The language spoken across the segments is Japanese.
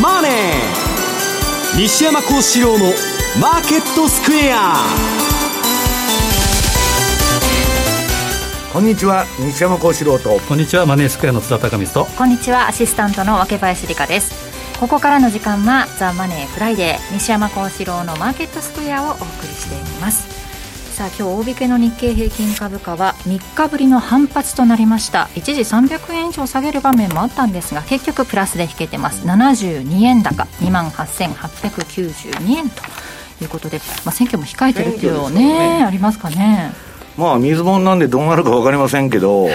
マネー」西山幸四郎の「マーケットスクエア」こんにちは西山幸四郎と。こんにちはマネースクエアの津田隆光と。こんにちはアシスタントの若林理香です。ここからの時間はザ・マネーフライデー西山幸四郎のマーケットスクエアをお送りしていますさあ今日大引けの日経平均株価は3日ぶりの反発となりました。一時300円以上下げる場面もあったんですが結局プラスで引けてます。72円高。2万8892円と。いうことで、まあ、選挙も控えてるっていうね、ね、ありますかね。まあ水本なんでどうなるか分かりませんけど、はい、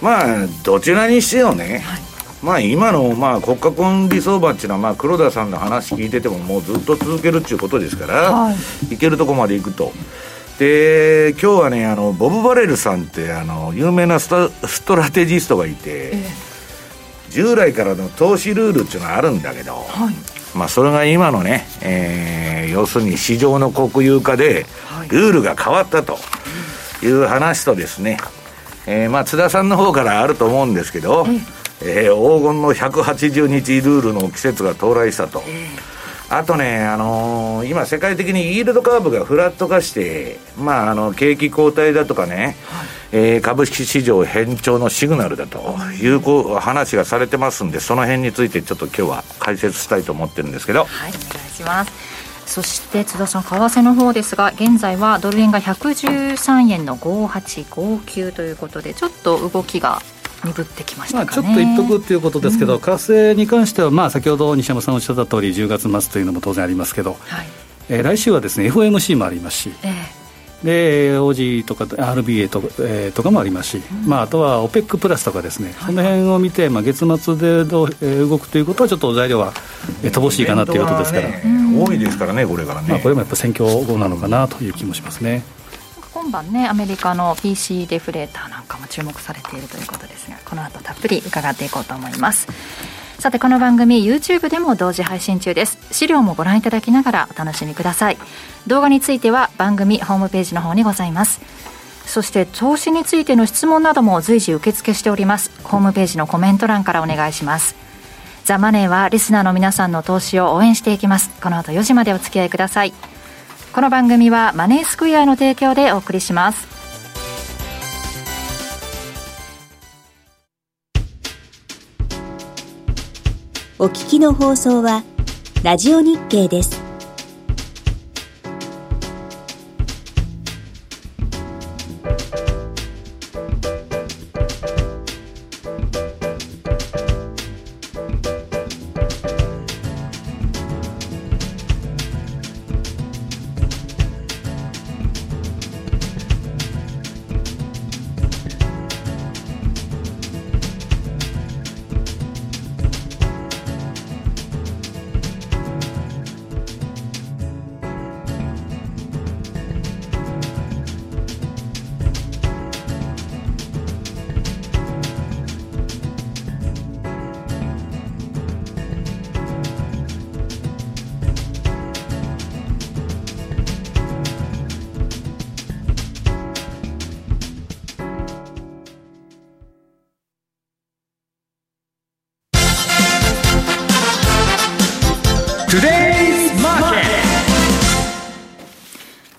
まあどちらにしてよね、はい。まあ今のまあ国家婚理相場っていうのはまあ黒田さんの話聞いててももうずっと続けるっていうことですから、はい、いけるとこまでいくと。で今日はねあのボブ・バレルさんってあの有名なストラテジストがいて、ええ、従来からの投資ルールっていうのはあるんだけど、はい、まあそれが今のね、えー、要するに市場の国有化でルールが変わったという話とですね、えー、まあ津田さんの方からあると思うんですけど、ええ。ー、黄金の180日ルールの季節が到来したと。えあとね、あのー、今、世界的にイールドカーブがフラット化して、まあ、あの景気後退だとかね、はい、えー、株式市場変調のシグナルだとい。うこう話がされてますんで、その辺についてちょっと今日は解説したいと思ってるんですけど。はい、お願いします。そして津田さん、為替の方ですが、現在はドル円が113円の5859ということで、ちょっと動きが鈍ってきました、ね、まあ、ちょっと言っとくということですけど、為、うん、替に関しては、まあ、先ほど西山さんおっしゃった通り、10月末というのも当然ありますけど、はい。えー、来週はですね FOMC もありますし。えーで OG とか RBA と,、えー、とかもありますし、うん、まあ、あとは OPEC プラスとかですね、はい、その辺を見て、まあ、月末でどう、えー、動くということはちょっと材料は、えー、乏しいかなということですから、ね、多いですからねこれからね、まあ、これもやっぱ選挙後なのかなという気もしますね。今晩ねアメリカの PC デフレーターなんかも注目されているということですがこの後たっぷり伺っていこうと思います。さてこの番組 YouTube でも同時配信中です。資料もご覧いただきながらお楽しみください。動画については番組ホームページの方にございます。そして投資についての質問なども随時受付しております。ホームページのコメント欄からお願いします。ザ・マネーはリスナーの皆さんの投資を応援していきます。この後4時までお付き合いください。この番組はマネースクエアの提供でお送りします。お聞きの放送はラジオ日経です。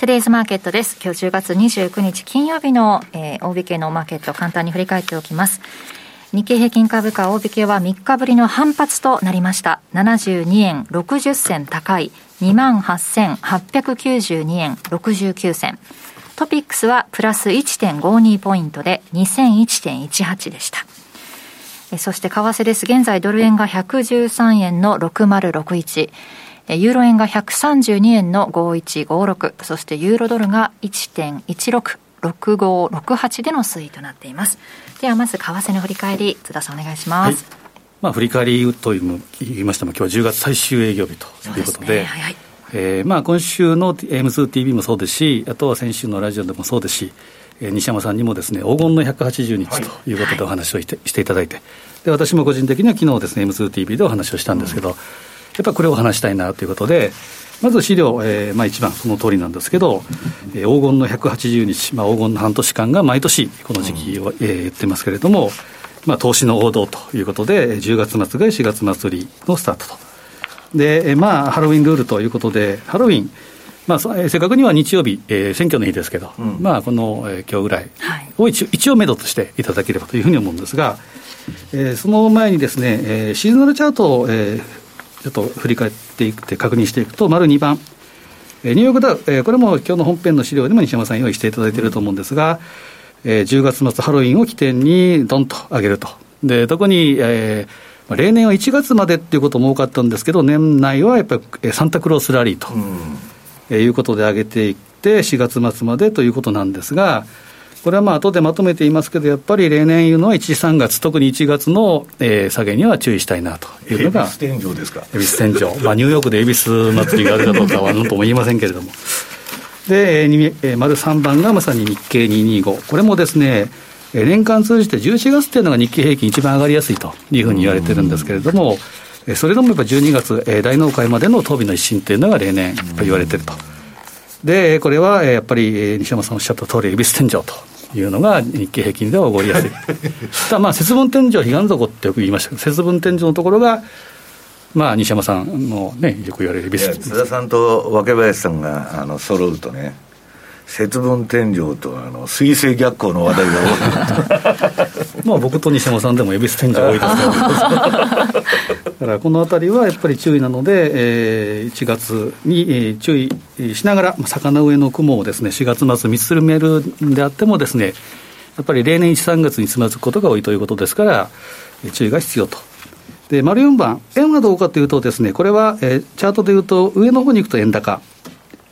トゥデイズマーケットです。今日10月29日金曜日の、えー、大引けのマーケット簡単に振り返っておきます。日経平均株価大引けは3日ぶりの反発となりました。72円60銭高い28,892円69銭。トピックスはプラス1.52ポイントで2001.18でした。そして為替です。現在ドル円が113円の6061。ユーロ円が132円の5156、そしてユーロドルが1.16、6568での推移となっています。ではまず為替の振り返り、津田さんお願いします。はい、まあ振り返りという言いましても、今日は10月最終営業日ということで、でね。はいはい。えーまあ、今週の M2TV もそうですし、あとは先週のラジオでもそうですし、えー、西山さんにもですね黄金の180日とい。うことでお話をして,、していただいて、で私も個人的には昨日ですね M2TV でお話をしたんですけど、うん。やっぱりこれを話したいなということで、まず資料、えーまあ、一番その通りなんですけど、えー、黄金の180日、まあ、黄金の半年間が毎年この時期を、うん、えー、言ってますけれども、まあ、投資の王道ということで、10月末が4月末売りのスタートと。で、まあ、ハロウィンルールということで、ハロウィン、まあ、正確には日曜日、えー、選挙の日ですけど、うん、まあ、この、えー、今日ぐらいを一応、一応目処としていただければというふうに思うんですが、えー、その前にですね、えー、シーズナルチャートを、えー、ちょっと振り返っていって確認していくと、丸2番、えー、ニューヨークダウ、えー、これも今日の本編の資料でも西山さん用意していただいていると思うんですが、えー、10月末ハロウィンを起点にどんと上げると。で、特に、えー例年は1月までっていうことも多かったんですけど、年内はやっぱりサンタクロースラリーと、うん、いうことで上げていって、4月末までということなんですが、これはまあ後でまとめていますけど、やっぱり例年言うのは1、3月、特に1月の、えー、下げには注意したいなというのが、恵比寿天井ですか？恵比寿天井、まあ、ニューヨークで恵比寿祭りがあるかどうかはなんとも言いませんけれども。で、えー、丸3番がまさに日経225、これもですね、年間通じて11月っていうのが日経平均一番上がりやすいというふうに言われてるんですけれども、それでもやっぱ12月、大納会までの当備の一新というのが例年言われてると。で、これはやっぱり西山さんおっしゃった通り、恵比寿天井というのが日経平均では起こりやすい。ただまあ節分天井、彼岸底ってよく言いましたけど、節分天井のところが、まあ、西山さんのね、よく言われる恵比寿津田さんと若林さんがあの揃うとね、節分天井とあの水星逆行の話題が多い。まあ僕と西山さんでも恵比寿天井多いですから。だ からこの辺りはやっぱり注意なので、えー、1月に、えー、注意しながら魚上の雲をですね4月末見つめるであってもですねやっぱり例年1、3月につまずくことが多いということですから、注意が必要と。で、丸4番、円はどうかというとですね、これは、えー、チャートでいうと、上の方に行くと円高、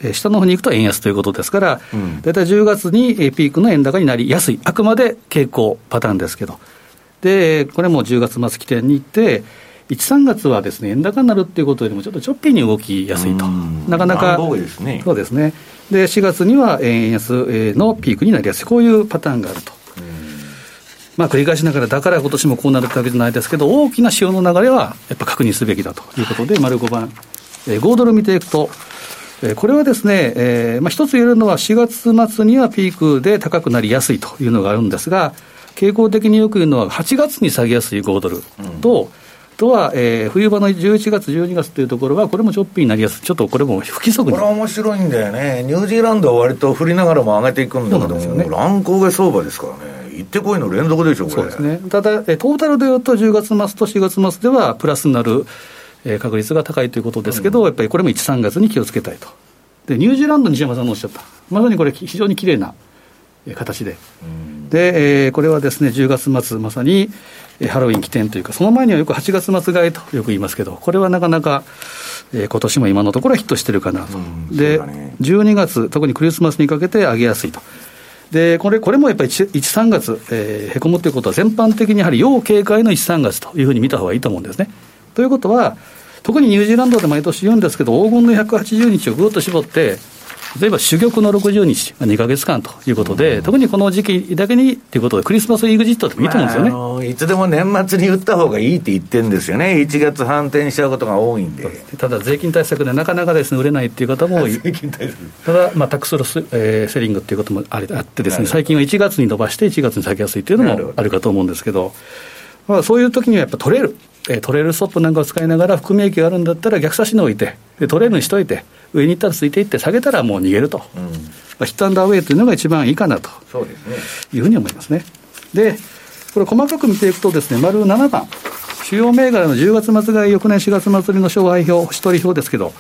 え下の方に行くと円安ということですから、大体10月にピークの円高になりやすい、あくまで傾向パターンですけど、でこれも10月末起点に行って、1、3月はですね円高になるっていうことよりも、ちょっとちょっぴりに動きやすいと、なかなか、ね、そうですね、で4月には円安のピークになりやすい、こういうパターンがあると。まあ、繰り返しながら、だから今年もこうなるってわけじゃないですけど、大きな潮の流れはやっぱ確認すべきだということで、丸5番、えー、5ドル見ていくと、これはですね、えーまあ、一つ言えるのは、4月末にはピークで高くなりやすいというのがあるんですが、傾向的によく言うのは、8月に下げやすい5ドルと、うん、とは、えー、冬場の11月、12月というところは、これもちょっぴりになりやすい、ちょっとこれも不規則に。これは面白いんだよね、ニュージーランドは割と振りながらも上げていくんだけども、ね、乱高下相場ですからね。行ってこいの連続でしょ、これ。そうですね、ただ、トータルでいうと、10月末と4月末ではプラスになるえー、確率が高いということですけど、うん、やっぱりこれも1、3月に気をつけたいと。で、ニュージーランド、西山さんのおっしゃった、まさにこれ、非常にきれいな形で、うん、で、えー、これはですね、10月末、まさにハロウィン起点というか、その前にはよく8月末買いとよく言いますけど、これはなかなか、えー、今年も今のところはヒットしてるかなと、うん、で、ね、12月、特にクリスマスにかけて上げやすいと。でこれこれもやっぱり1、1 3月、えー、へこむということは、全般的にやはり要警戒の1、3月というふうに見たほうがいいと思うんですね。ということは、特にニュージーランドで毎年言うんですけど、黄金の180日をぐっと絞って、例えば珠玉の60日、2か月間ということで、うん、特にこの時期だけにということで、クリスマス exit でもいいと思うんですよね、まあ、いつでも年末に売った方がいいって言ってるんですよね、1月反転しちゃうことが多いんで。ただ、税金対策でなかなかです、ね、売れないっていう方もただ、まあ、 tax loss、えー、 selling っていうこともあってですね、最近は1月に伸ばして、1月に下げやすいっていうのもあるかと思うんですけど、まあ、そういう時にはやっぱ取れる。えー、トレールストップなんかを使いながら含み益があるんだったら逆指値置いてでトレールにしといて上に行ったらついていって下げたらもう逃げると、うん。まあ、ヒットアンダーウェイというのが一番いいかなと。そうです、ね、いうふうに思いますね。でこれ細かく見ていくとですね丸7番。主要銘柄の10月末買い翌年4月末の勝敗表星取り表ですけど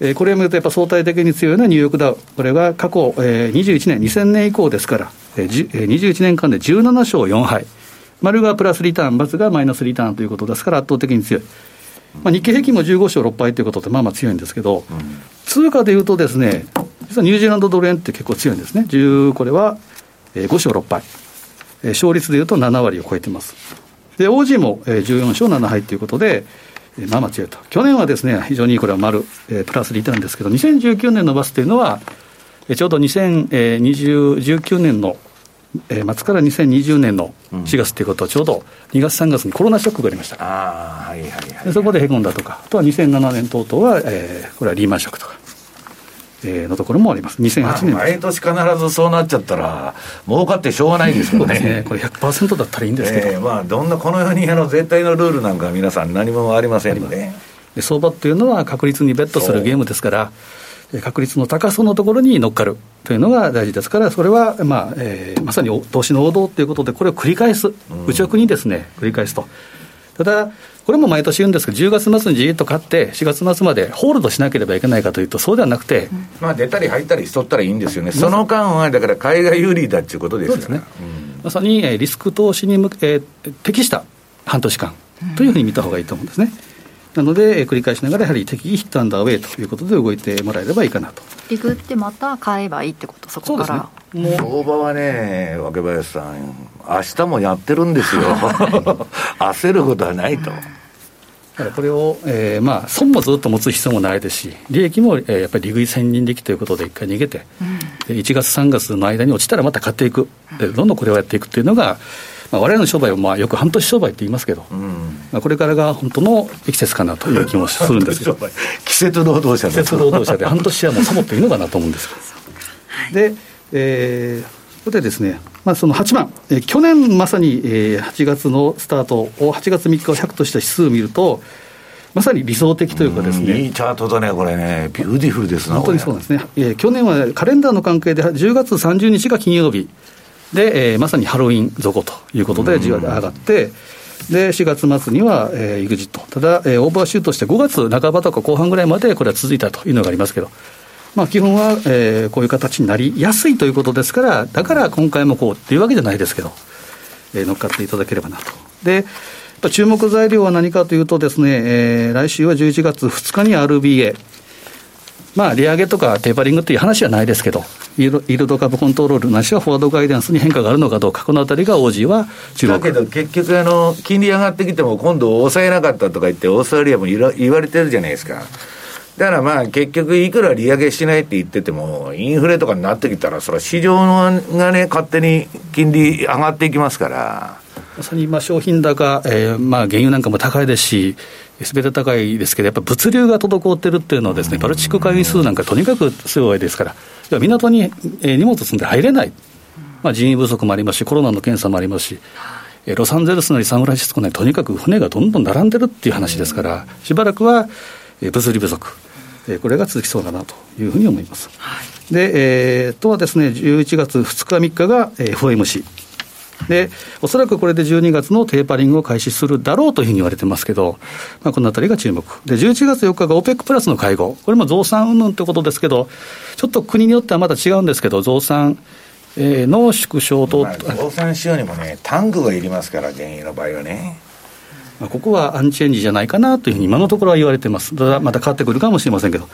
えー、これを見ると、やっぱ相対的に強いのはニューヨークダウ、これが過去、えー、21年、2000年以降ですから、えー、21年間で17勝4敗、丸がプラスリターン、×がマイナスリターンということですから、圧倒的に強い。まあ、日経平均も15勝6敗ということで、まあまあ強いんですけど、うん、通貨でいうとですね、実はニュージーランドドル円って結構強いんですね。10これは5勝6敗。勝率でいうと7割を超えてます。で、OG も14勝7敗ということで、まあまあ強いと。去年はですね、非常にこれは丸、プラスリターンですけど、2019年のバスというのは、ちょうど2019年のえー、末から2020年の4月ということは、ちょうど2月、3月にコロナショックがありました、あはいはいはい、そこでへこんだとか、あとは2007年等々は、えー、これはリーマンショックとか、えー、のところもあります。2008年。毎年必ずそうなっちゃったら、儲かってしょうがないですからね。ねこれ100%だったらいいんですけど。えー、まあ、どんな、このようにあの絶対のルールなんか皆さん何もありませんので。で相場っていうのは確率にベットするゲームですから、確率の高さのところに乗っかるというのが大事ですから、それは、まあえー、まさに投資の王道ということで、これを繰り返す、内枠にですね、繰り返すと。ただ、これも毎年言うんですけど、10月末にじっと買って、4月末までホールドしなければいけないかというと、そうではなくて、まあ、出たり入ったりしとったらいいんですよね、その間はだから海外有利だっていうことですよね、うん、まさにリスク投資に向け、えー、適した半年間というふうに見たほうがいいと思うんですね。なので、繰り返しながら、やはり適宜ヒットアンダーウェイということで動いてもらえればいいかなと。リグってまた買えばいいってこと、そこから。ね、相場はね、若林さん、明日もやってるんですよ、焦ることはないと。だからこれを、えーまあ、損もずっと持つ必要もないですし、利益も、えー、やっぱり利食い千人力ということで、一回逃げて、うん、1月、3月の間に落ちたらまた買っていく、どんどんこれをやっていくというのが、まあ、我々の商売はまあよく半年商売って言いますけど、うん、まあ、これからが本当の季節かなという気もするんですけど、季節労働者季節労働者で、半年はもうサボっていいのかなと思うんです。で、えーここでですね、まあ、その8番、えー、去年まさに、えー、8月のスタートを、8月3日を100とした指数を見ると、まさに理想的というかですね。いいチャートだね、これね。 beautiful ですな。本当にそうなんですね。えー、去年はカレンダーの関係で10月30日が金曜日。で、えー、まさにハロウィン底ということで、じわ上がって、で、4月末には、えー、EXIT。ただ、えー、オーバーシュートして5月半ばとか後半ぐらいまでこれは続いたというのがありますけど、まあ、基本は、えー、こういう形になりやすいということですから、だから今回もこうっていうわけじゃないですけど、えー、乗っかっていただければなと。で、注目材料は何かというとですね、えー、来週は11月2日に RBA。まあ、利上げとかテーパリングという話はないですけど、イールド株コントロールなしはフォワードガイダンスに変化があるのかどうか、このあたりが OG は注目だけど結局あの、金利上がってきても、今度抑えなかったとか言って、オーストラリアも言われてるじゃないですか。だからまあ結局いくら利上げしないって言ってても、インフレとかになってきたら、それは市場がね、勝手に金利上がっていきますから。まさに今、商品高、えー、まあ原油なんかも高いですし、すべて高いですけど、やっぱ物流が滞ってるっていうのはですね、バルチック海運数なんかとにかく強いですから、港に荷物積んで入れない、まあ、人員不足もありますし、コロナの検査もありますし、ロサンゼルスなりサンフランシスコなり、とにかく船がどんどん並んでるっていう話ですから、しばらくは物流不足。これが続きそうだなというふうに思います。はい、で、えー、とはですね、11月2日、3日が FOMC。で、おそらくこれで12月のテーパリングを開始するだろうというふうに言われてますけど、まあ、このあたりが注目。で、11月4日が OPEC プラスの会合。これも増産云々ということですけど、ちょっと国によってはまだ違うんですけど、増産、えー、の縮小と、まあ、増産しようにもね、タンクがいりますから、原油の場合はね。まあ、ここはアンチエンジじゃないかなというふうに今のところは言われてます。ただまた変わってくるかもしれませんけど。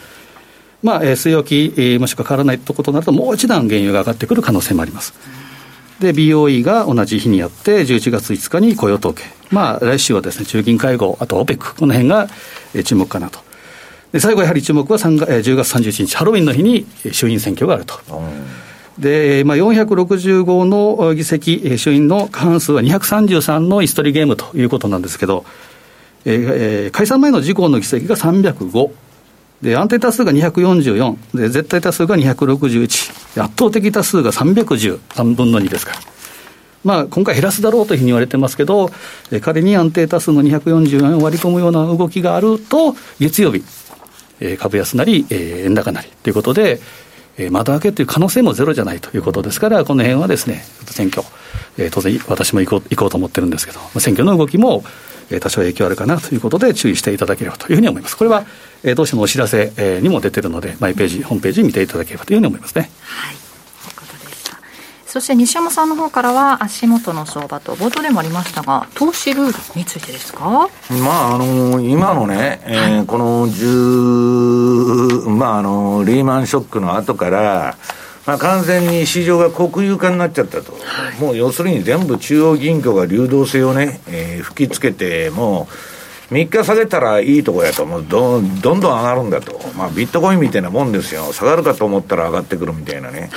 まあ、えー、据え置き、えー、もしくは変わらないということになると、もう一段原油が上がってくる可能性もあります。で、BOE が同じ日にやって、11月5日に雇用統計。まあ、来週はですね、中銀会合、あと OPEC、この辺が、えー、注目かなと。で、最後やはり注目は3月、えー、10月31日、ハロウィンの日に衆院選挙があると。で、まあ、465の議席、衆院の過半数は233の椅子取りゲームということなんですけど、えー、解散前の自公の議席が305。で、安定多数が244。で、絶対多数が261。圧倒的多数が310。3分の2ですから。まあ、今回減らすだろうというふうに言われてますけど、え仮に安定多数の244を割り込むような動きがあると、月曜日、え株安なり、え円高なりということで、え窓開けという可能性もゼロじゃないということですから、この辺はですね、選挙、え当然私も行こう行こうと思ってるんですけど、選挙の動きも、え多少影響あるかなということで注意していただければというふうに思います。これは、え当社のお知らせ、えにも出てるので、マイページ、ホームページ見ていただければというふうに思いますね。はい。そして西山さんの方からは足元の相場と冒頭でもありましたが投資ルールについてですか？まああの今のね、えー、はい、この10まああのリーマンショックの後からまあ、完全に市場が国有化になっちゃったと、はい、もう要するに全部中央銀行が流動性をね、えー、吹きつけて、もう3日下げたらいいとこやと、もう。どんどん上がるんだと、まあ、ビットコインみたいなもんですよ、下がるかと思ったら上がってくるみたいなね。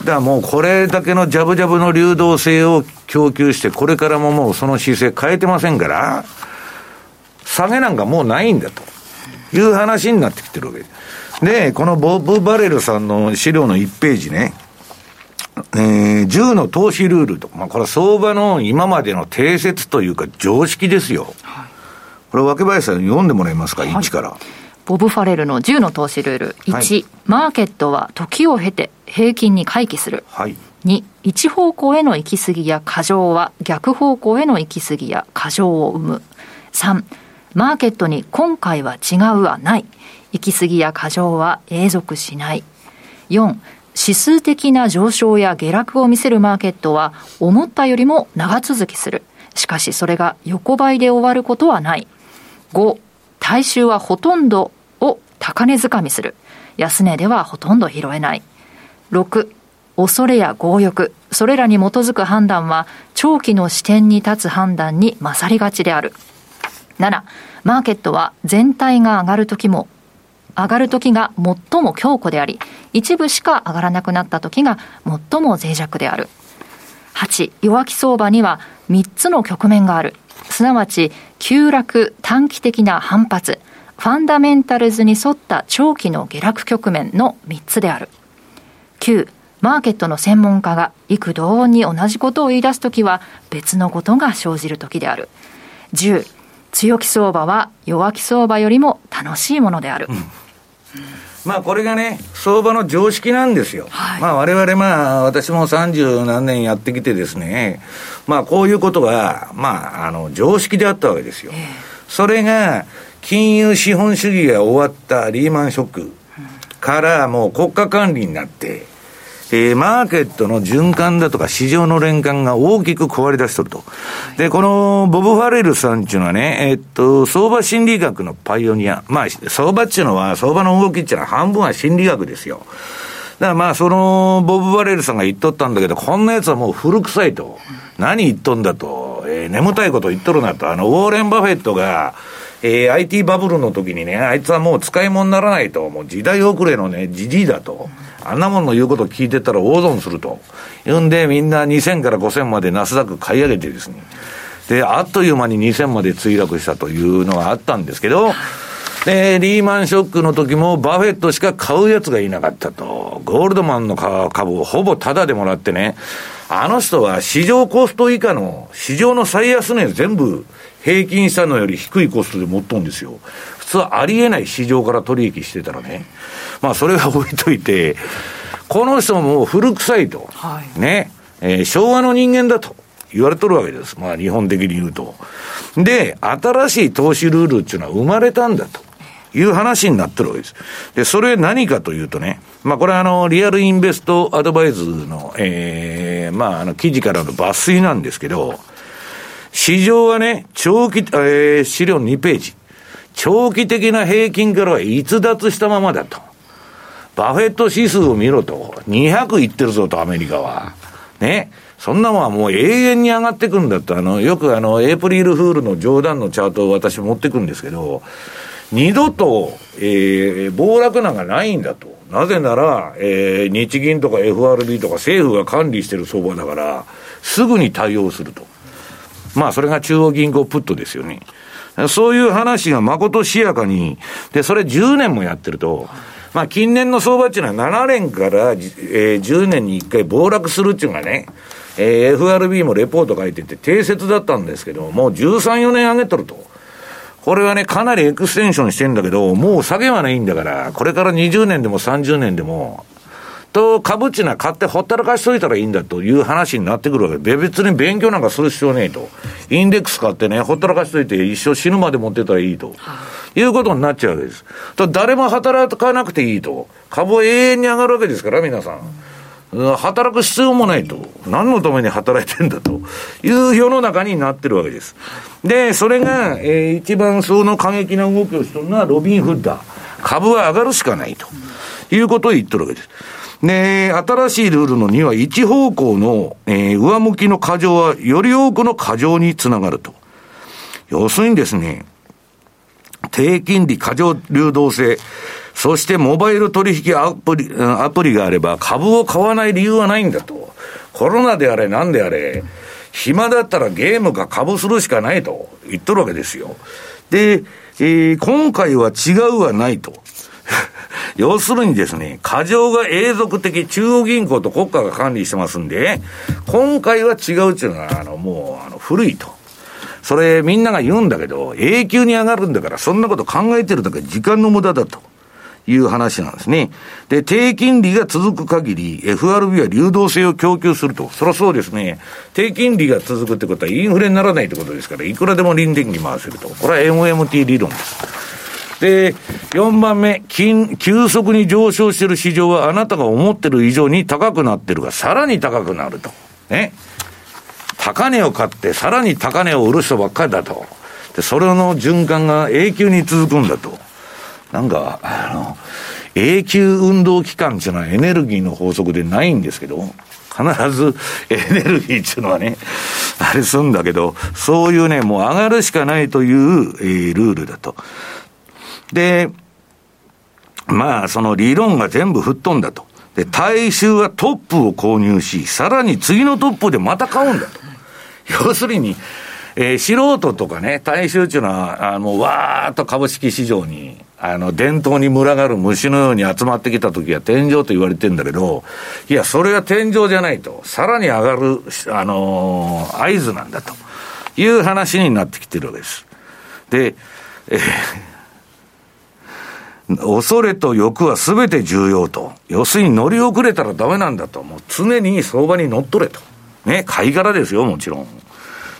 だからもうこれだけのジャブジャブの流動性を供給して、これからももうその姿勢変えてませんから、下げなんかもうないんだと。いう話になってきてるわけ。です。で、このボブ・バレルさんの資料の1ページね、えー、10の投資ルールと、まあ、これ相場の今までの定説というか常識ですよ。はい、これ、若林さん読んでもらえますか、はい、1から。ボブ・ファレルの10の投資ルール。1、はい、マーケットは時を経て平均に回帰する。はい、2、一方向への行き過ぎや過剰は逆方向への行き過ぎや過剰を生む。3、マーケットに今回は違うはない。行き過ぎや過剰は永続しない。4、指数的な上昇や下落を見せるマーケットは思ったよりも長続きする。しかしそれが横ばいで終わることはない。5、大衆はほとんどを高値掴みする。安値ではほとんど拾えない。6、恐れや強欲、それらに基づく判断は長期の視点に立つ判断に勝りがちである。7、マーケットは全体が上がる時も上がる時が最も強固であり、一部しか上がらなくなった時が最も脆弱である。8、弱気相場には3つの局面がある。すなわち、急落、短期的な反発、ファンダメンタルズに沿った長期の下落局面の3つである。9、マーケットの専門家が幾同音に同じことを言い出すときは別のことが生じるときである。10、強気相場は弱気相場よりも楽しいものである。うんまあこれがね、相場の常識なんですよ。はい、まあ我々まあ私も三十何年やってきてですね、まあこういうことが、まああの常識であったわけですよ。えー、それが金融資本主義が終わったリーマンショックからもう国家管理になって、えー、マーケットの循環だとか市場の連関が大きく壊れ出しとると。で、このボブ・ファレルさんっていうのはね、えっと、相場心理学のパイオニア。まあ、相場っていうのは、相場の動きっていうのは半分は心理学ですよ。だからまあ、その、ボブ・バレルさんが言っとったんだけど、こんなやつはもう古臭いと。何言っとんだと。えー、眠たいこと言っとるなと。あの、ウォーレン・バフェットが、えー、IT バブルの時にね、あいつはもう使い物にならないと。もう時代遅れのね、じじいだと。あんなもんの言うこと聞いてたら大損すると。言うんで、みんな2000から5000までナスダック買い上げてですね。で、あっという間に2000まで墜落したというのがあったんですけど、で、リーマンショックの時もバフェットしか買うやつがいなかったと。ゴールドマンの株をほぼタダでもらってね、あの人は市場コスト以下の、市場の最安値全部平均したのより低いコストで持っとんですよ。普通はありえない市場から取引してたらね。まあそれは置いといて、この人も古臭いと。はい、ね。えー、昭和の人間だと言われとるわけです。まあ日本的に言うと。で、新しい投資ルールっていうのは生まれたんだと。いう話になってるわけです。で、それ何かというとね、まあこれはあの、リアルインベストアドバイズの、ええー、まああの、記事からの抜粋なんですけど、市場はね、長期、えー、資料2ページ。長期的な平均からは逸脱したままだと。バフェット指数を見ろと。200いってるぞと、アメリカは。ね。そんなもんはもう永遠に上がってくんだと、あの、よくあの、エイプリルフールの冗談のチャートを私持ってくんですけど、二度と、えー、暴落なんかないんだと。なぜなら、えー、日銀とか FRB とか政府が管理してる相場だから、すぐに対応すると。まあ、それが中央銀行プットですよね。そういう話がまことしやかに、で、それ10年もやってると、まあ、近年の相場っていうのは7年から、えー、10年に1回暴落するっていうのがね、えー、FRB もレポート書いてて定説だったんですけど、もう13、4年上げとると。これはね、かなりエクステンションしてんだけど、もう下げはないんだから、これから20年でも30年でも、と、株っていうのは買ってほったらかしといたらいいんだという話になってくるわけで、別に勉強なんかする必要ねえと。インデックス買ってね、ほったらかしといて一生死ぬまで持ってたらいいと。いうことになっちゃうわけです。と誰も働かなくていいと。株は永遠に上がるわけですから、皆さん。働く必要もないと。何のために働いてんだという世の中になってるわけです。で、それが、えー、一番その過激な動きをしとるのはロビン・フッダー。株は上がるしかないということを言ってるわけです。で、新しいルールの2は、一方向の、えー、上向きの過剰は、より多くの過剰につながると。要するにですね、低金利過剰流動性、そしてモバイル取引アプリ、アプリがあれば株を買わない理由はないんだと。コロナであれ何であれ、暇だったらゲームか株するしかないと言っとるわけですよ。で、えー、今回は違うはないと。要するにですね、過剰が永続的中央銀行と国家が管理してますんで、今回は違うっていうのは、あの、もう、あの、古いと。それみんなが言うんだけど、永久に上がるんだから、そんなこと考えてるだけ時間の無駄だと。いう話なんですね。で、低金利が続く限り、FRB は流動性を供給すると。そりゃそうですね。低金利が続くってことはインフレにならないってことですから、いくらでも輪電気回せると。これは MMT 理論です。で、4番目、金、急速に上昇している市場はあなたが思ってる以上に高くなってるが、さらに高くなると。ね。高値を買って、さらに高値を売る人ばっかりだと。で、それの循環が永久に続くんだと。なんか、あの、永久運動期間っていうのはエネルギーの法則でないんですけど、必ずエネルギーっていうのはね、あれすんだけど、そういうね、もう上がるしかないという、えー、ルールだと。で、まあ、その理論が全部吹っ飛んだと。で、大衆はトップを購入し、さらに次のトップでまた買うんだと。要するに、えー、素人とかね、大衆っていうのは、あの、わーっと株式市場に、あの、伝統に群がる虫のように集まってきた時は天井と言われてんだけど、いや、それは天井じゃないと。さらに上がる、あのー、合図なんだと。いう話になってきてるわけです。で、えー恐れと欲は全て重要と。要するに乗り遅れたらダメなんだと。もう常に相場に乗っ取れと。ね、買い柄ですよ、もちろん。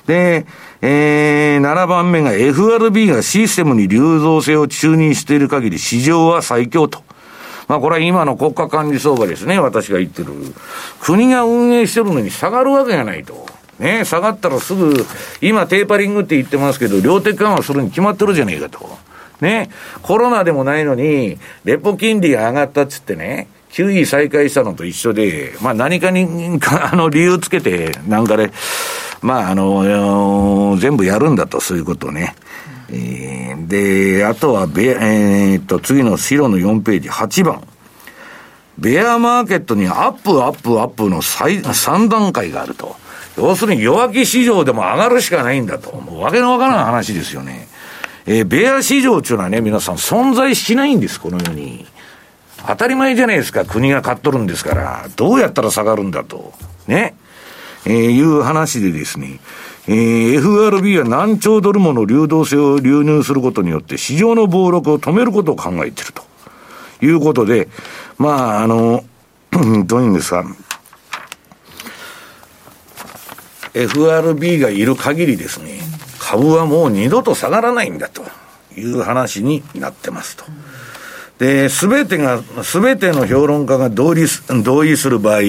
で、えー、7番目が FRB がシステムに流動性を注入している限り市場は最強と。まあこれは今の国家管理相場ですね、私が言ってる。国が運営してるのに下がるわけがないと。ね、下がったらすぐ、今テーパリングって言ってますけど、量的緩和するに決まってるじゃねえかと。ね、コロナでもないのに、レポ金利が上がったっつってね、QE 再開したのと一緒で、まあ何かに、あの、理由つけて、なんかで、まああの、全部やるんだと、そういうことをね。えー、で、あとはベ、えー、っと、次の白の4ページ、8番。ベアマーケットにアップ、アップ、アップの最3段階があると。要するに弱気市場でも上がるしかないんだと。もうわけのわからない話ですよね。えー、ベア市場っていうのはね、皆さん存在しないんです、このように。当たり前じゃないですか、国が買っとるんですから、どうやったら下がるんだと。ね。えー、いう話でですね、えー、FRB は何兆ドルもの流動性を流入することによって市場の暴落を止めることを考えているということで、まあ、あの、どういうんですか、FRB がいる限りですね、株はもう二度と下がらないんだという話になってますと。で、すべてが、すべての評論家が同意同意する場合、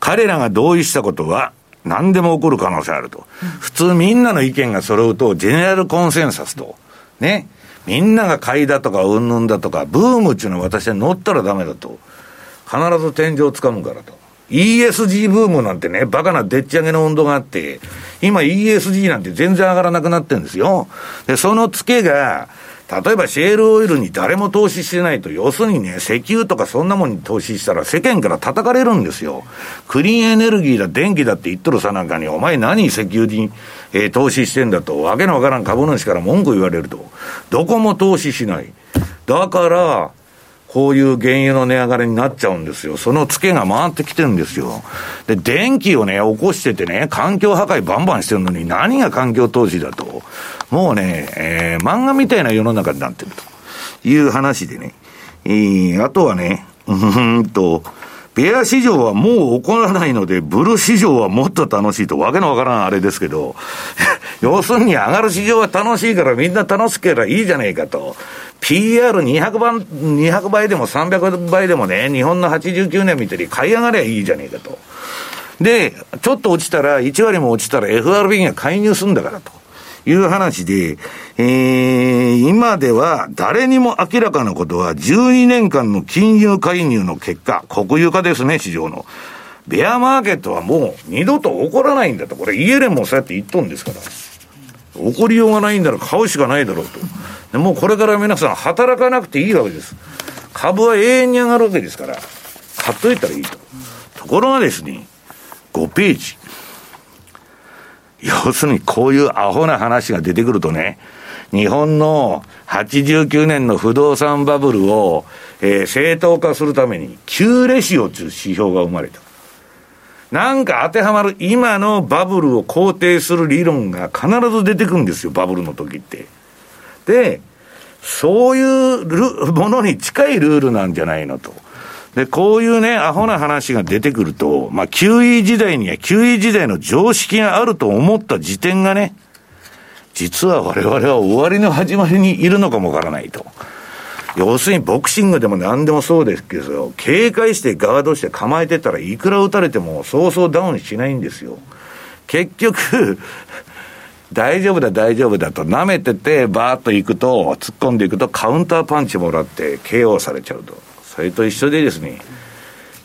彼らが同意したことは何でも起こる可能性あると。普通みんなの意見が揃うと、ジェネラルコンセンサスと。ね。みんなが買いだとか、うんぬんだとか、ブームっていうのは私は乗ったらダメだと。必ず天井をつかむからと。ESG ブームなんてね、バカなでっち上げの温度があって、今 ESG なんて全然上がらなくなってるんですよ。で、その付けが、例えばシェールオイルに誰も投資してないと、要するにね、石油とかそんなもんに投資したら世間から叩かれるんですよ。クリーンエネルギーだ、電気だって言っとるさなんかに、お前何石油に、えー、投資してんだと、わけのわからん株主から文句言われると。どこも投資しない。だから、こういう原油の値上がりになっちゃうんですよ。そのツケが回ってきてるんですよ。で、電気をね、起こしててね、環境破壊バンバンしてるのに何が環境投資だと。もうね、えー、漫画みたいな世の中になってるという話でね。えー、あとはね、うんと、ベア市場はもう起こらないので、ブル市場はもっと楽しいと、わけのわからんあれですけど、要するに上がる市場は楽しいからみんな楽しければいいじゃねえかと。PR200 倍、200倍でも300倍でもね、日本の89年見てり買い上がりゃいいじゃねえかと。で、ちょっと落ちたら、1割も落ちたら FRB が介入するんだからと。いう話で、えー、今では誰にも明らかなことは12年間の金融介入の結果、国有化ですね、市場の。ベアマーケットはもう二度と起こらないんだと。これイエレンもそうやって言っとんですから。起こりようがないんだら買うしかないだろうと。もうこれから皆さん働かなくていいわけです。株は永遠に上がるわけですから、買っといたらいいと。ところがですね、5ページ。要するにこういうアホな話が出てくるとね、日本の89年の不動産バブルを、えー、正当化するために、旧レシオという指標が生まれた。なんか当てはまる今のバブルを肯定する理論が必ず出てくるんですよ、バブルの時って。で、そういうものに近いルールなんじゃないのと。で、こういうね、アホな話が出てくると、まあ、QE 時代には QE 時代の常識があると思った時点がね、実は我々は終わりの始まりにいるのかもわからないと。要するにボクシングでも何でもそうですけど、警戒してガードして構えてたらいくら打たれてもそうそうダウンしないんですよ。結局、大丈夫だ大丈夫だと舐めててバーッと行くと、突っ込んでいくとカウンターパンチもらって KO されちゃうと。それと一緒でですね、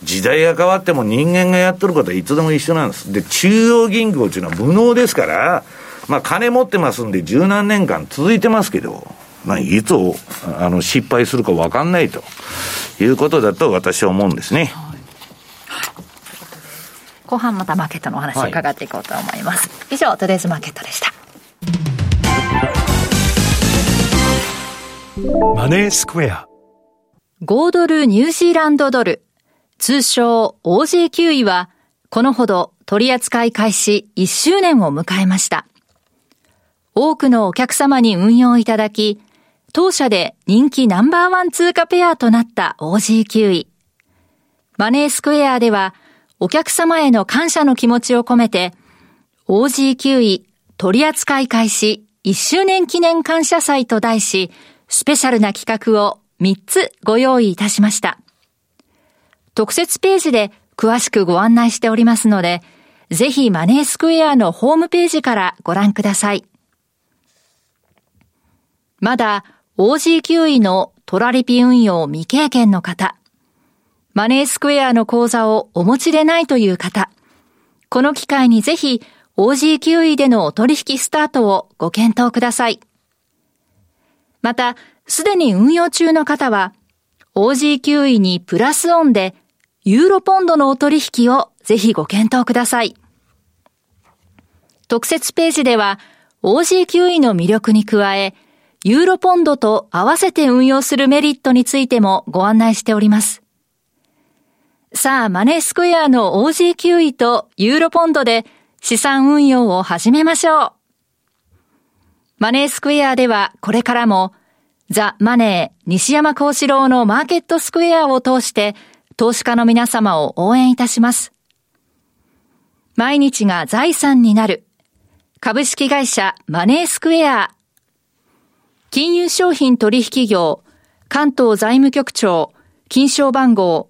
時代が変わっても人間がやってることはいつでも一緒なんです。で、中央銀行っていうのは無能ですから、まあ、金持ってますんで、十何年間続いてますけど、まあ、いつあの失敗するか分かんないということだと私は思うんですね。はい後半またマーケットのお話を伺っていこうと思います。はい、以上、トゥデイズマーケットでした。マネースクエア。5ドルニュージーランドドル、通称 OJ9 位は、このほど取扱い開始1周年を迎えました。多くのお客様に運用いただき、当社で人気ナンバーワン通貨ペアとなった OG9 位。マネースクエアでは、お客様への感謝の気持ちを込めて、OG9 位取扱い開始1周年記念感謝祭と題し、スペシャルな企画を3つご用意いたしました。特設ページで詳しくご案内しておりますので、ぜひマネースクエアのホームページからご覧ください。まだ OG9 位のトラリピ運用未経験の方、マネースクエアの口座をお持ちでないという方、この機会にぜひ OG9 位でのお取引スタートをご検討ください。また、すでに運用中の方は、OG9 位にプラスオンで、ユーロポンドのお取引をぜひご検討ください。特設ページでは、OG9 位の魅力に加え、ユーロポンドと合わせて運用するメリットについてもご案内しております。さあ、マネースクエアの OG9 位とユーロポンドで資産運用を始めましょう。マネースクエアではこれからもザ・マネー西山幸四郎のマーケットスクエアを通して投資家の皆様を応援いたします。毎日が財産になる株式会社マネースクエア金融商品取引業、関東財務局長、金賞番号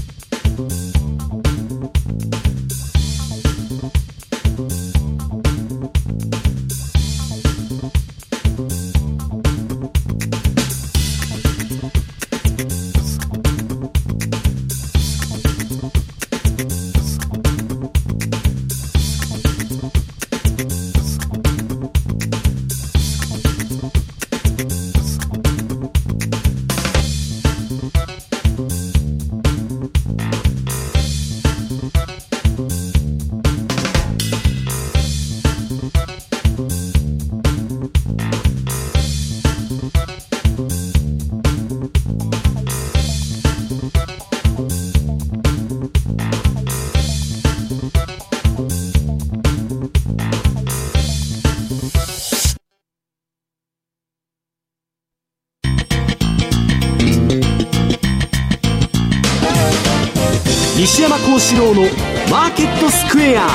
幸四郎のマーケットスクエア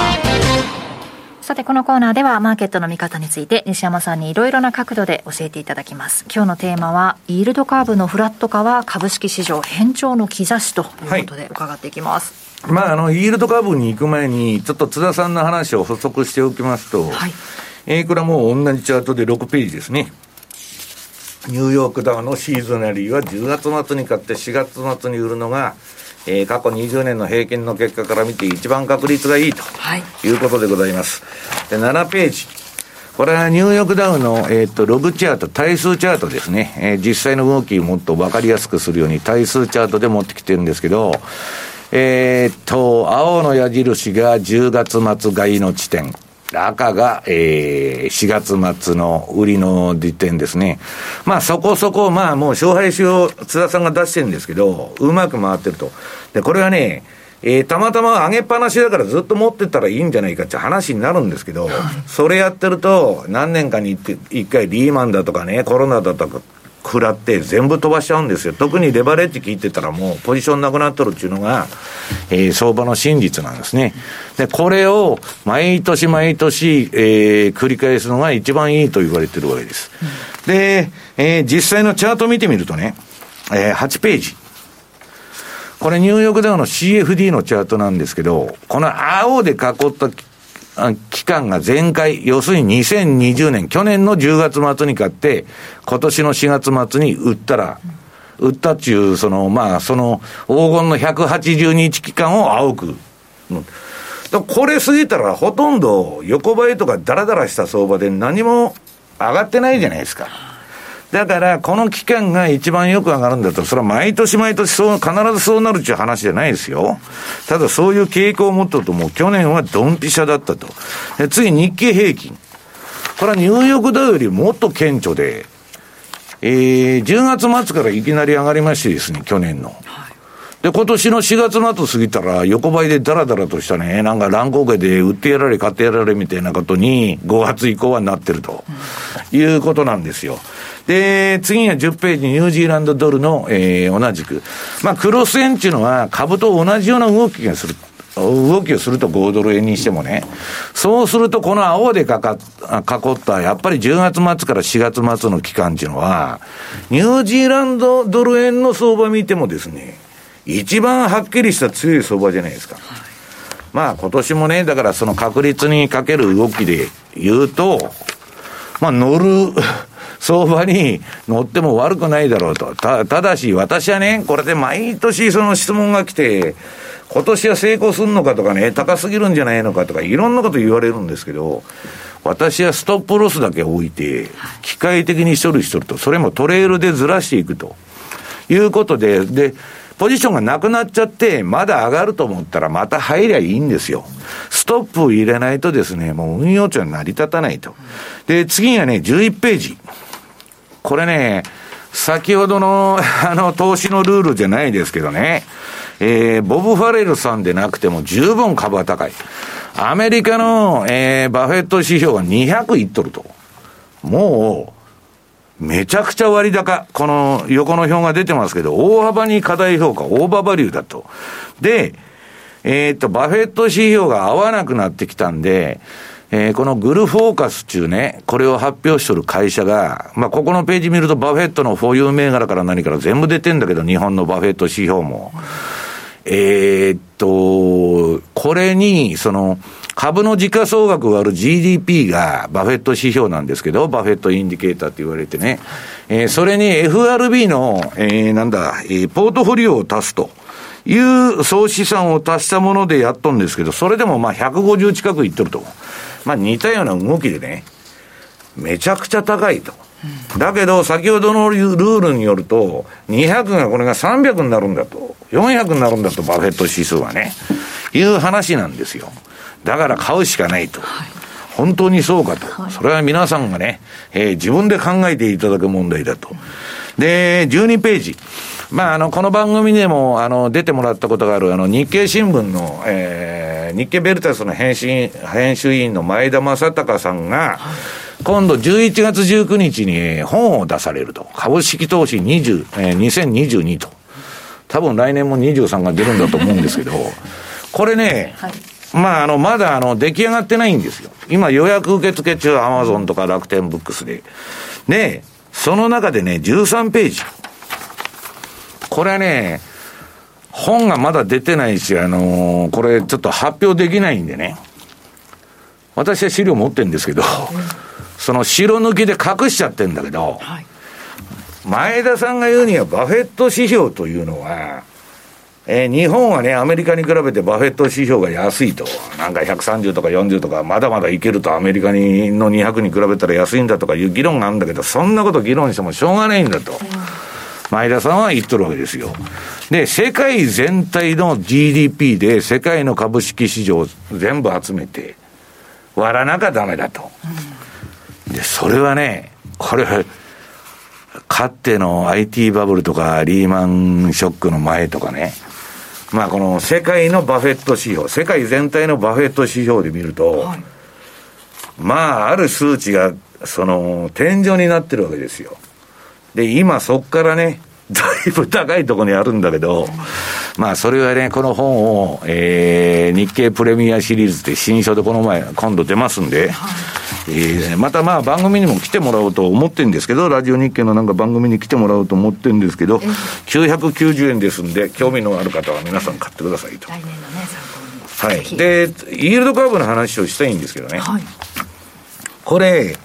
さて、このコーナーではマーケットの見方について西山さんにいろいろな角度で教えていただきます。今日のテーマは、イールドカーブのフラット化は株式市場変調の兆しということで伺っていきます。はい、まあ、あの、イールドカーブに行く前に、ちょっと津田さんの話を補足しておきますと、はい、えー、これはもう同じチャートで6ページですね。ニューヨークダウのシーズナリーは10月末に買って4月末に売るのが、えー、過去20年の平均の結果から見て一番確率がいいということでございます。で、7ページ。これはニューヨークダウの、えっ、ー、と、ログチャート、対数チャートですね。えー、実際の動きをもっと分かりやすくするように対数チャートで持ってきてるんですけど、えっ、と、青の矢印が10月末買いの地点。赤が、えー、4月末の売りの時点ですね。まあそこそこ、まあもう勝敗手を津田さんが出してるんですけど、うまく回ってると。で、これはね、えー、たまたま上げっぱなしだからずっと持ってったらいいんじゃないかって話になるんですけど、それやってると、何年かに一回リーマンだとかね、コロナだとか食らって全部飛ばしちゃうんですよ。特にレバレッジ聞いてたらもうポジションなくなっとるっていうのが、えー、相場の真実なんですね。で、これを毎年毎年、えー、繰り返すのが一番いいと言われてるわけです。で、えー、実際のチャート見てみるとね、えー、8ページ。これニューヨークダウの CFD のチャートなんですけど、この青で囲った期間が全開、要するに2020年、去年の10月末に買って、今年の4月末に売ったら、売ったっていう、その、まあ、その黄金の180日期間を青く。これ過ぎたらほとんど横ばいとかだらだらした相場で何も上がってないじゃないですか。だから、この期間が一番よく上がるんだと、それは毎年毎年そう、必ずそうなるっていう話じゃないですよ。ただそういう傾向を持ったと、もう去年はドンピシャだったと。で次、日経平均。これはニューヨークダウよりもっと顕著で、えー、10月末からいきなり上がりましてですね、去年の。で、今年の4月末過ぎたら、横ばいでダラダラとしたね、なんか乱高下で売ってやられ、買ってやられみたいなことに、5月以降はなってると、いうことなんですよ。で、次が10ページ、ニュージーランドドルの、えー、同じく。まあ、クロス円っていうのは株と同じような動きがする。動きをすると5ドル円にしてもね。そうすると、この青でかか囲った、やっぱり10月末から4月末の期間っていうのは、ニュージーランドドル円の相場見てもですね、一番はっきりした強い相場じゃないですか。まあ今年もね、だからその確率にかける動きで言うと、まあ乗る相場に乗っても悪くないだろうと。た、ただし、私はね、これで毎年その質問が来て、今年は成功するのかとかね、高すぎるんじゃないのかとか、いろんなこと言われるんですけど、私はストップロスだけ置いて、機械的に処理しとると、それもトレールでずらしていくと。いうことで、で、ポジションがなくなっちゃって、まだ上がると思ったらまた入りゃいいんですよ。ストップを入れないとですね、もう運用上は成り立たないと。で、次がね、11ページ。これね、先ほどの、あの、投資のルールじゃないですけどね、えー、ボブ・ファレルさんでなくても十分株は高い。アメリカの、えー、バフェット指標が200いっとると。もう、めちゃくちゃ割高。この横の表が出てますけど、大幅に過大評価、オーバーバリューだと。で、えー、っと、バフェット指標が合わなくなってきたんで、えー、この GuruFocus っていうね、これを発表しとる会社が、まあ、ここのページ見るとバフェットの保有銘柄から何から全部出てんだけど、日本のバフェット指標も。えー、っと、これに、その、株の時価総額割る GDP がバフェット指標なんですけど、バフェットインディケーターって言われてね。えー、それに FRB の、えー、なんだ、えー、ポートフォリオを足すと。いう総資産を足したものでやっとんですけど、それでもまあ150近くいってると。まあ似たような動きでね、めちゃくちゃ高いと。だけど、先ほどのルールによると、200がこれが300になるんだと、400になるんだと、バフェット指数はね、いう話なんですよ。だから買うしかないと。本当にそうかと。それは皆さんがね、えー、自分で考えていただく問題だと。で、12ページ。まあ、あの、この番組でも、あの、出てもらったことがある、あの、日経新聞の、えー、日経ベルタスの編集編集委員の前田正隆さんが、今度11月19日に本を出されると。株式投資20、えー、2022と。多分来年も23が出るんだと思うんですけど、これね、はいまあ、あの、まだ、あの、出来上がってないんですよ。今、予約受付中、アマゾンとか楽天ブックスで。で、その中でね、13ページ。これね、本がまだ出てないし、あのー、これちょっと発表できないんでね。私は資料持ってるんですけど、その白抜きで隠しちゃってるんだけど、はい、前田さんが言うにはバフェット指標というのは、えー、日本はね、アメリカに比べてバフェット指標が安いと。なんか130とか40とか、まだまだいけると、アメリカにの200に比べたら安いんだとかいう議論があるんだけど、そんなこと議論してもしょうがないんだと。前田さんは言っとるわけですよ。で、世界全体の GDP で世界の株式市場全部集めて、割らなきゃダメだと。で、それはね、これ、かつての IT バブルとかリーマンショックの前とかね、まあこの世界のバフェット指標、世界全体のバフェット指標で見ると、はい、まあある数値がその天井になってるわけですよ。で、今そっからね、だいぶ高いところにあるんだけど、まあそれはね、この本を、えー、日経プレミアシリーズって新書でこの前、今度出ますんで、えー、またまあ番組にも来てもらおうと思ってるんですけど、ラジオ日経のなんか番組に来てもらおうと思ってるんですけど、990円ですんで、興味のある方は皆さん買ってくださいと。来年のね、はい。で、イールドカーブの話をしたいんですけどね。はい、これ、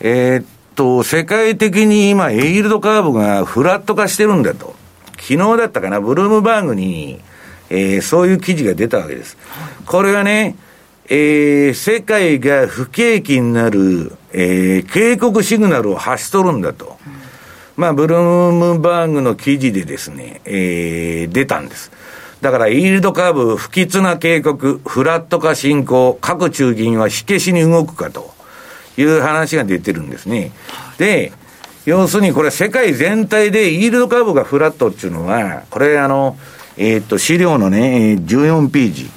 えー、っと、世界的に今、エイールドカーブがフラット化してるんだと。昨日だったかな、ブルームバーグに、えー、そういう記事が出たわけです。これはね、えー、世界が不景気になる、えー、警告シグナルを発しとるんだと。まあ、ブルームバーグの記事でですね、えー、出たんです。だから、イールドカーブ不吉な警告、フラット化進行、各中銀は火消しに動くかと。いう話が出てるんですね。で、要するにこれ世界全体でイールドカーブがフラットっていうのは、これあの、えー、っと、資料のね、14ページ。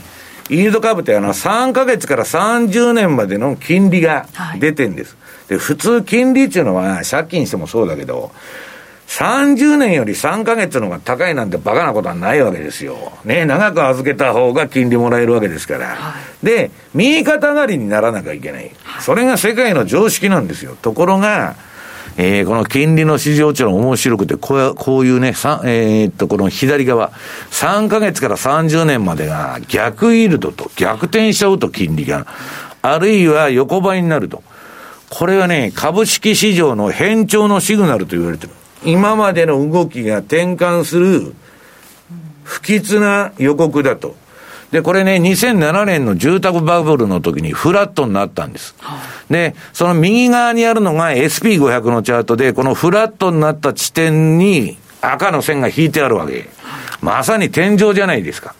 イールドカーブってあの、3ヶ月から30年までの金利が出てんです。はい、で、普通金利っていうのは、借金してもそうだけど、30年より3ヶ月の方が高いなんてバカなことはないわけですよ。ね、長く預けた方が金利もらえるわけですから。はい、で、右肩上がりにならなきゃいけない。それが世界の常識なんですよ。ところが、えー、この金利の市場っていうの面白くて、こうこういうね、えー、っと、この左側、3ヶ月から30年までが逆イールドと逆転しちゃうと金利が、あるいは横ばいになると。これはね、株式市場の変調のシグナルと言われてる。今までの動きが転換する不吉な予告だと。で、これね、2007年の住宅バブルの時にフラットになったんです。で、その右側にあるのが SP500 のチャートで、このフラットになった地点に赤の線が引いてあるわけ。まさに天井じゃないですか。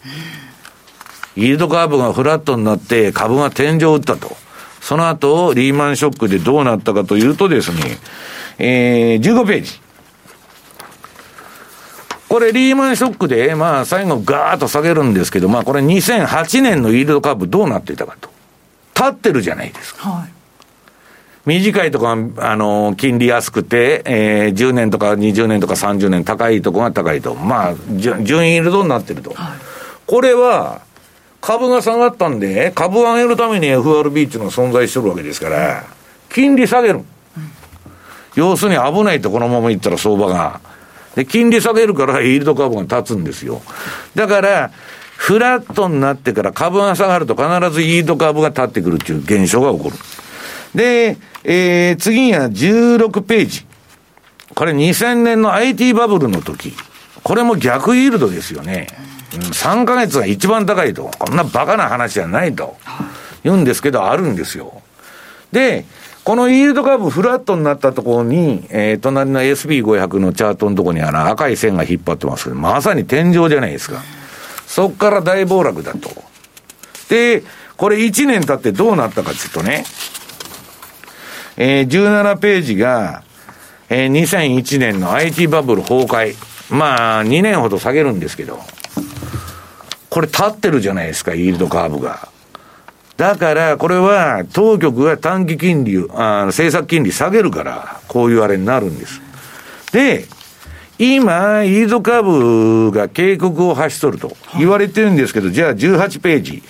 イールドカーブがフラットになって株が天井を打ったと。その後、リーマンショックでどうなったかというとですね、えー、15ページ。これリーマンショックで、まあ最後ガーッと下げるんですけど、まあこれ2008年のイールドカーブどうなっていたかと。立ってるじゃないですか。はい、短いとこは、あの、金利安くて、えー、10年とか20年とか30年高いとこが高いと。まあ、準イールドになってると。はい、これは、株が下がったんで、株を上げるために FRB っていうのが存在してるわけですから、金利下げる。うん、要するに危ないとこのままいったら相場が。で、金利下げるからイールド株が立つんですよ。だから、フラットになってから株が下がると必ずイールド株が立ってくるっていう現象が起こる。で、えー、次には16ページ。これ2000年の IT バブルの時。これも逆イールドですよね。うん、3ヶ月が一番高いと。こんなバカな話じゃないと。言うんですけど、あるんですよ。で、このイールドカーブフラットになったところに、えー、隣の SP500 のチャートのところにあの赤い線が引っ張ってますけど、まさに天井じゃないですか。そこから大暴落だと。で、これ1年経ってどうなったかっていうとね、えー、17ページが、えー、2001年の IT バブル崩壊。まあ、2年ほど下げるんですけど、これ立ってるじゃないですか、イールドカーブが。だから、これは、当局が短期金利、あ政策金利下げるから、こういうあれになるんです。で、今、イードカーブが警告を発しとると言われてるんですけど、じゃあ18ページ。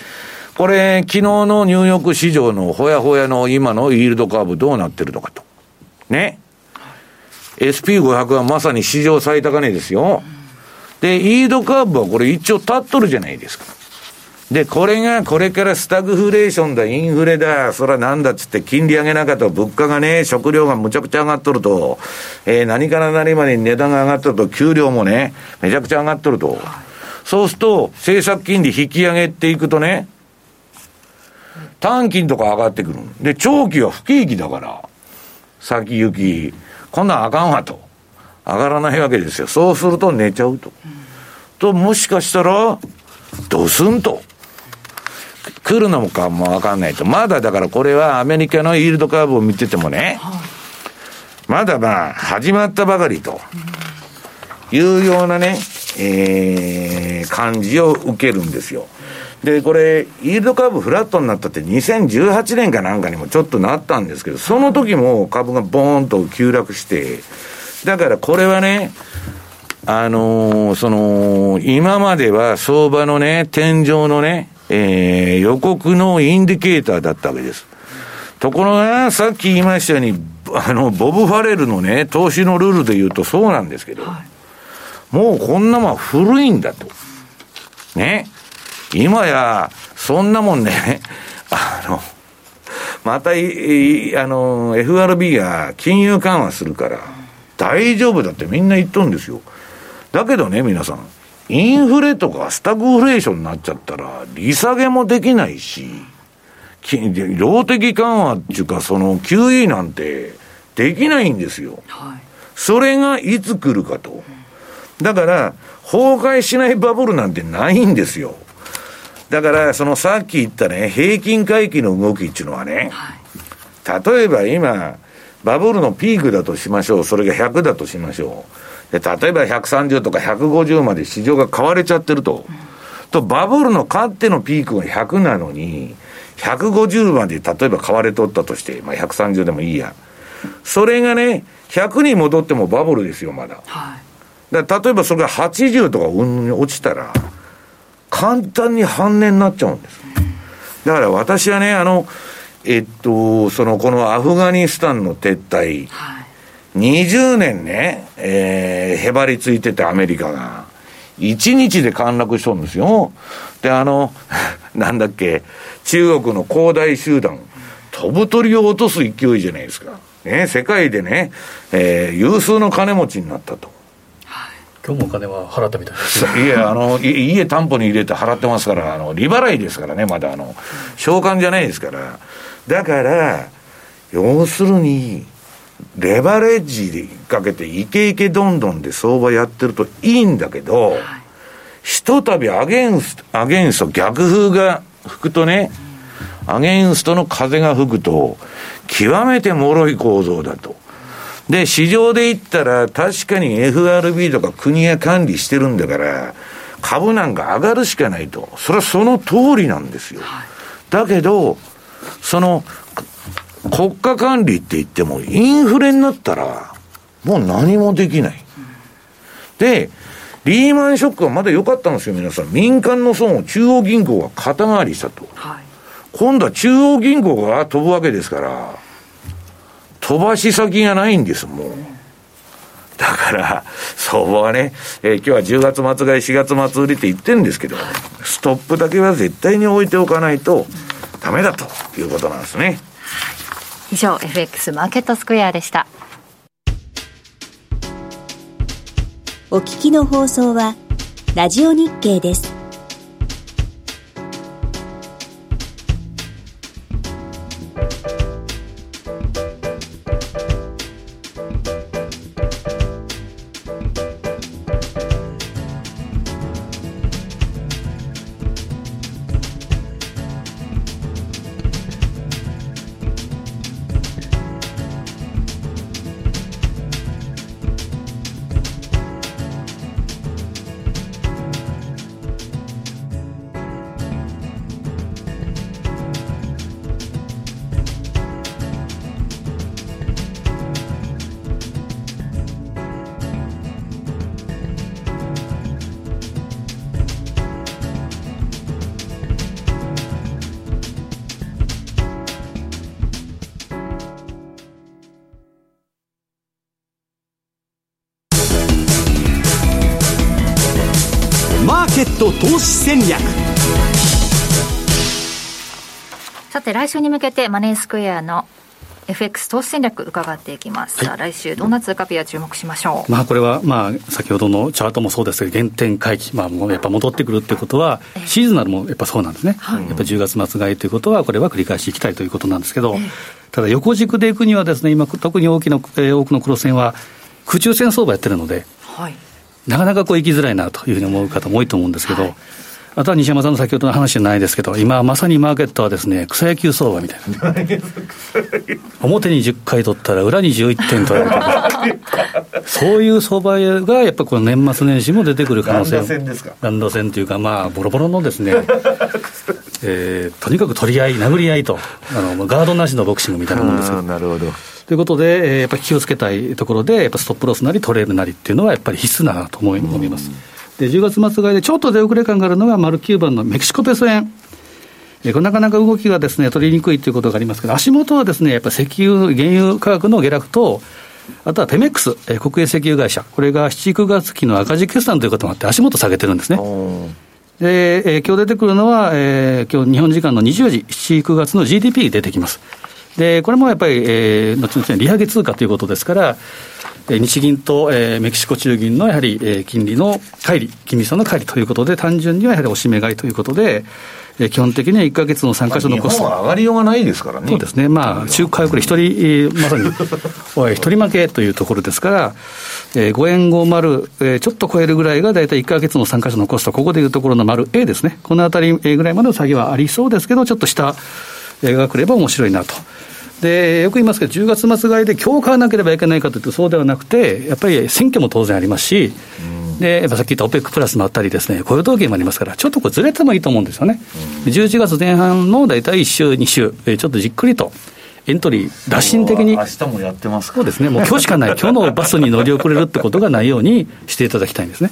これ、昨日のニューヨーク市場のほやほやの今のイールドカーブどうなってるのかと。ね。SP500 はまさに史上最高値ですよ。で、イールドカーブはこれ一応立っとるじゃないですか。で、これがこれからスタグフレーションだ、インフレだ、そらなんだっつって金利上げなかった物価がね、食料がむちゃくちゃ上がっとると、えー、何から何まで値段が上がっとると、給料もね、めちゃくちゃ上がっとると。そうすると、政策金利引き上げっていくとね、短期とか上がってくる。で、長期は不景気だから、先行き、こんなんあかんわと。上がらないわけですよ。そうすると寝ちゃうと。と、もしかしたら、ドスンと。来るのかもわかんないと。まだだからこれはアメリカのイールドカーブを見ててもね、まだまあ、始まったばかりと。いうようなね、えー、感じを受けるんですよ。で、これ、イールドカーブフラットになったって2018年かなんかにもちょっとなったんですけど、その時も株がボーンと急落して、だからこれはね、あのー、その、今までは相場のね、天井のね、えー、予告のインディケーターだったわけです。ところが、さっき言いましたように、あの、ボブ・ファレルのね、投資のルールで言うとそうなんですけど、はい、もうこんなもん古いんだと。ね。今や、そんなもんね、あの、また、い、あの、FRB が金融緩和するから、大丈夫だってみんな言っとるんですよ。だけどね、皆さん、インフレとかスタグフレーションになっちゃったら、利下げもできないし、量的緩和っていうか、その QE なんてできないんですよ。はい、それがいつ来るかと。だから、崩壊しないバブルなんてないんですよ。だから、そのさっき言ったね、平均回帰の動きっていうのはね、はい、例えば今、バブルのピークだとしましょう。それが100だとしましょう。で、例えば130とか150まで市場が買われちゃってると。うん、と、バブルの勝ってのピークが100なのに、150まで例えば買われとったとして、まあ130でもいいや。それがね、100に戻ってもバブルですよ、まだ。はい、だ例えばそれが80とか落ちたら、簡単に半値になっちゃうんです。だから私はね、あの、えっと、その、このアフガニスタンの撤退、はい、20年ね、えー、へばりついててアメリカが、1日で陥落しとるんですよ。で、あの、なんだっけ、中国の恒大集団、飛ぶ鳥を落とす勢いじゃないですか。ね、世界でね、えー、有数の金持ちになったと。今日もお金は払ったみたいですいや、あの、家担保に入れて払ってますから、あの、利払いですからね、まだあの、償還じゃないですから。だから、要するに、レバレッジかけてイケイケどんどんで相場やってるといいんだけど、はい、ひとたびアゲンスト、アゲンスト、逆風が吹くとね、アゲンストの風が吹くと、極めて脆い構造だと。で、市場で言ったら、確かに FRB とか国が管理してるんだから、株なんか上がるしかないと。それはその通りなんですよ。だけど、その、国家管理って言っても、インフレになったら、もう何もできない。で、リーマンショックはまだ良かったんですよ、皆さん。民間の損を中央銀行が肩代わりしたと。はい、今度は中央銀行が飛ぶわけですから、飛ばし先がないんです、もう。だから、相場はね、えー、今日は10月末買い、4月末売りって言ってるんですけど、ストップだけは絶対に置いておかないとダメだということなんですね。以上、FX マーケットスクエアでした。お聞きの放送は、ラジオ日経です。ト投資戦略。さて来週に向けてマネースクエアの FX 投資戦略伺っていきます、はい、来週どんな通貨ペア注目しましょう、まあ、これは、まあ、先ほどのチャートもそうですけど原点回帰、まあ、もうやっぱ戻ってくるっていうことはシーズナルもやっぱそうなんですね、はい、やっぱ10月末買いということはこれは繰り返しいきたいということなんですけど、ただ横軸でいくにはですね今特に大きな、えー、多くの黒線は空中戦相場やってるので、はい、なかなかこう行きづらいなというふうに思う方も多いと思うんですけど、はいあとは西山さんの先ほどの話じゃないですけど、今まさにマーケットはですね、草野球相場みたいな。表に10回取ったら裏に11点取られて そういう相場がやっぱこの年末年始も出てくる可能性。ランダ戦ですか？ランダ戦というか、まあ、ボロボロのですね、えー、とにかく取り合い、殴り合いと、あのガードなしのボクシングみたいなもんですよ。なるほど。ということで、えー、やっぱり気をつけたいところで、やっぱストップロスなりトレールなりっていうのはやっぱり必須だなと思います。で、10月末買いでちょっと出遅れ感があるのが、丸9番のメキシコペソ円。えこれなかなか動きがですね、取りにくいということがありますけど、足元はですね、やっぱり石油、原油価格の下落と、あとはペメックス、え国営石油会社、これが7、9月期の赤字決算ということもあって、足元下げてるんですね。で、えー、今日出てくるのは、えー、今日日本時間の20時、7、9月の GDP 出てきます。で、これもやっぱり、えー、後々利上げ通貨ということですから、日銀と、えー、メキシコ中銀のやはり、えー、金利の乖離、金利差の乖離ということで、単純にはやはり押し目買いということで、えー、基本的には1か月の3か所のコスト。まあ、上がりようがないですからね。そうですね。まあ、中華これ一人、えー、まさに、おい、一人負けというところですから、えー、5円50、えー、ちょっと超えるぐらいが大体1か月の3か所のコスト、ここでいうところの丸 A ですね。このあたりぐらいまでの下げはありそうですけど、ちょっと下が来れば面白いなと。でよく言いますけど、10月末買いで今日買わなければいけないかというと、そうではなくて、やっぱり選挙も当然ありますし、でやっぱさっき言った OPEC プラスもあったりですね、雇用統計もありますから、ちょっとこれずれてもいいと思うんですよね。11月前半の大体1週、2週、ちょっとじっくりと。エントリー、打診的に。明日もやってますそうですね。もう今日しかない。今日のバスに乗り遅れるってことがないようにしていただきたいんですね。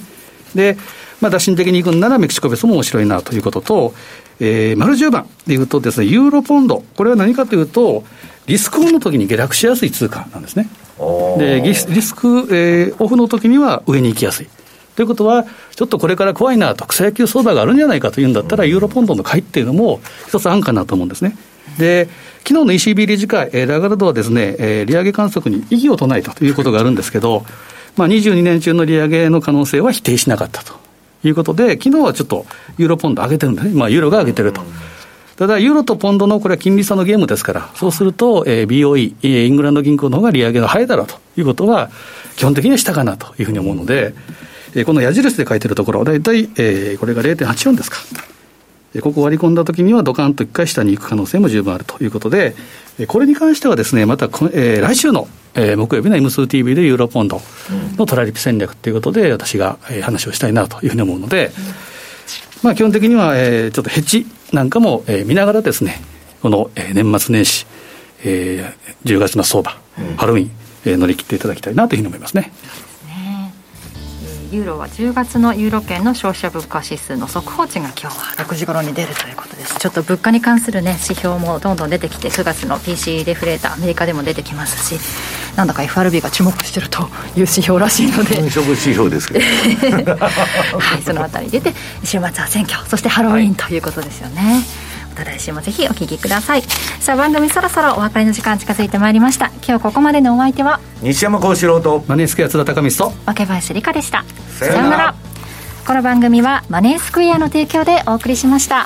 で、まあ、打診的に行くんならメキシコベスも面白いなということと、えー、丸10番でいうとですね、ユーロポンド。これは何かというと、リスクオンの時に下落しやすい通貨なんですね。でリスク、えー、オフの時には上に行きやすい。ということは、ちょっとこれから怖いなと、草野球相場があるんじゃないかというんだったら、ユーロポンドの買いっていうのも、一つ案かなと思うんですね。で、昨日の ECB 理事会、えー、ラガルドはですね、えー、利上げ観測に異議を唱えたということがあるんですけど、まあ、22年中の利上げの可能性は否定しなかったということで、昨日はちょっとユーロポンド上げてるんですね、まあ、ユーロが上げてると。ただ、ユーロとポンドのこれは金利差のゲームですから、そうすると、えー、BOE、イングランド銀行の方が利上げが早いだろうということは、基本的にはしたかなというふうに思うので、えー、この矢印で書いてるところ、大体、えー、これが0.84ですか。ここ割り込んだときには、ドカンと一回下に行く可能性も十分あるということで、これに関してはですね、また、えー、来週の、えー、木曜日の M2TV でユーロポンドのトラリピ戦略ということで、私が、えー、話をしたいなというふうに思うので、まあ、基本的には、えー、ちょっとヘッジなんかも、えー、見ながらですね、この、えー、年末年始、えー、10月の相場、うん、ハロウィン、えー、乗り切っていただきたいなというふうに思いますね。ユーロは10月のユーロ圏の消費者物価指数の速報値が今日は6時頃に出るということです。ちょっと物価に関するね指標もどんどん出てきて9月の PC デフレーターアメリカでも出てきますしなんだか FRB が注目してるという指標らしいので。指標ですけど。はいそのあたり出て週末は選挙そしてハロウィンということですよね、た来週もぜひお聞きください。さあ番組そろそろお別れの時間近づいてまいりました。今日ここまでのお相手は？西山幸四郎とマネースクエア津田隆光と若林理香でした。さようなら。この番組はマネースクエアの提供でお送りしました。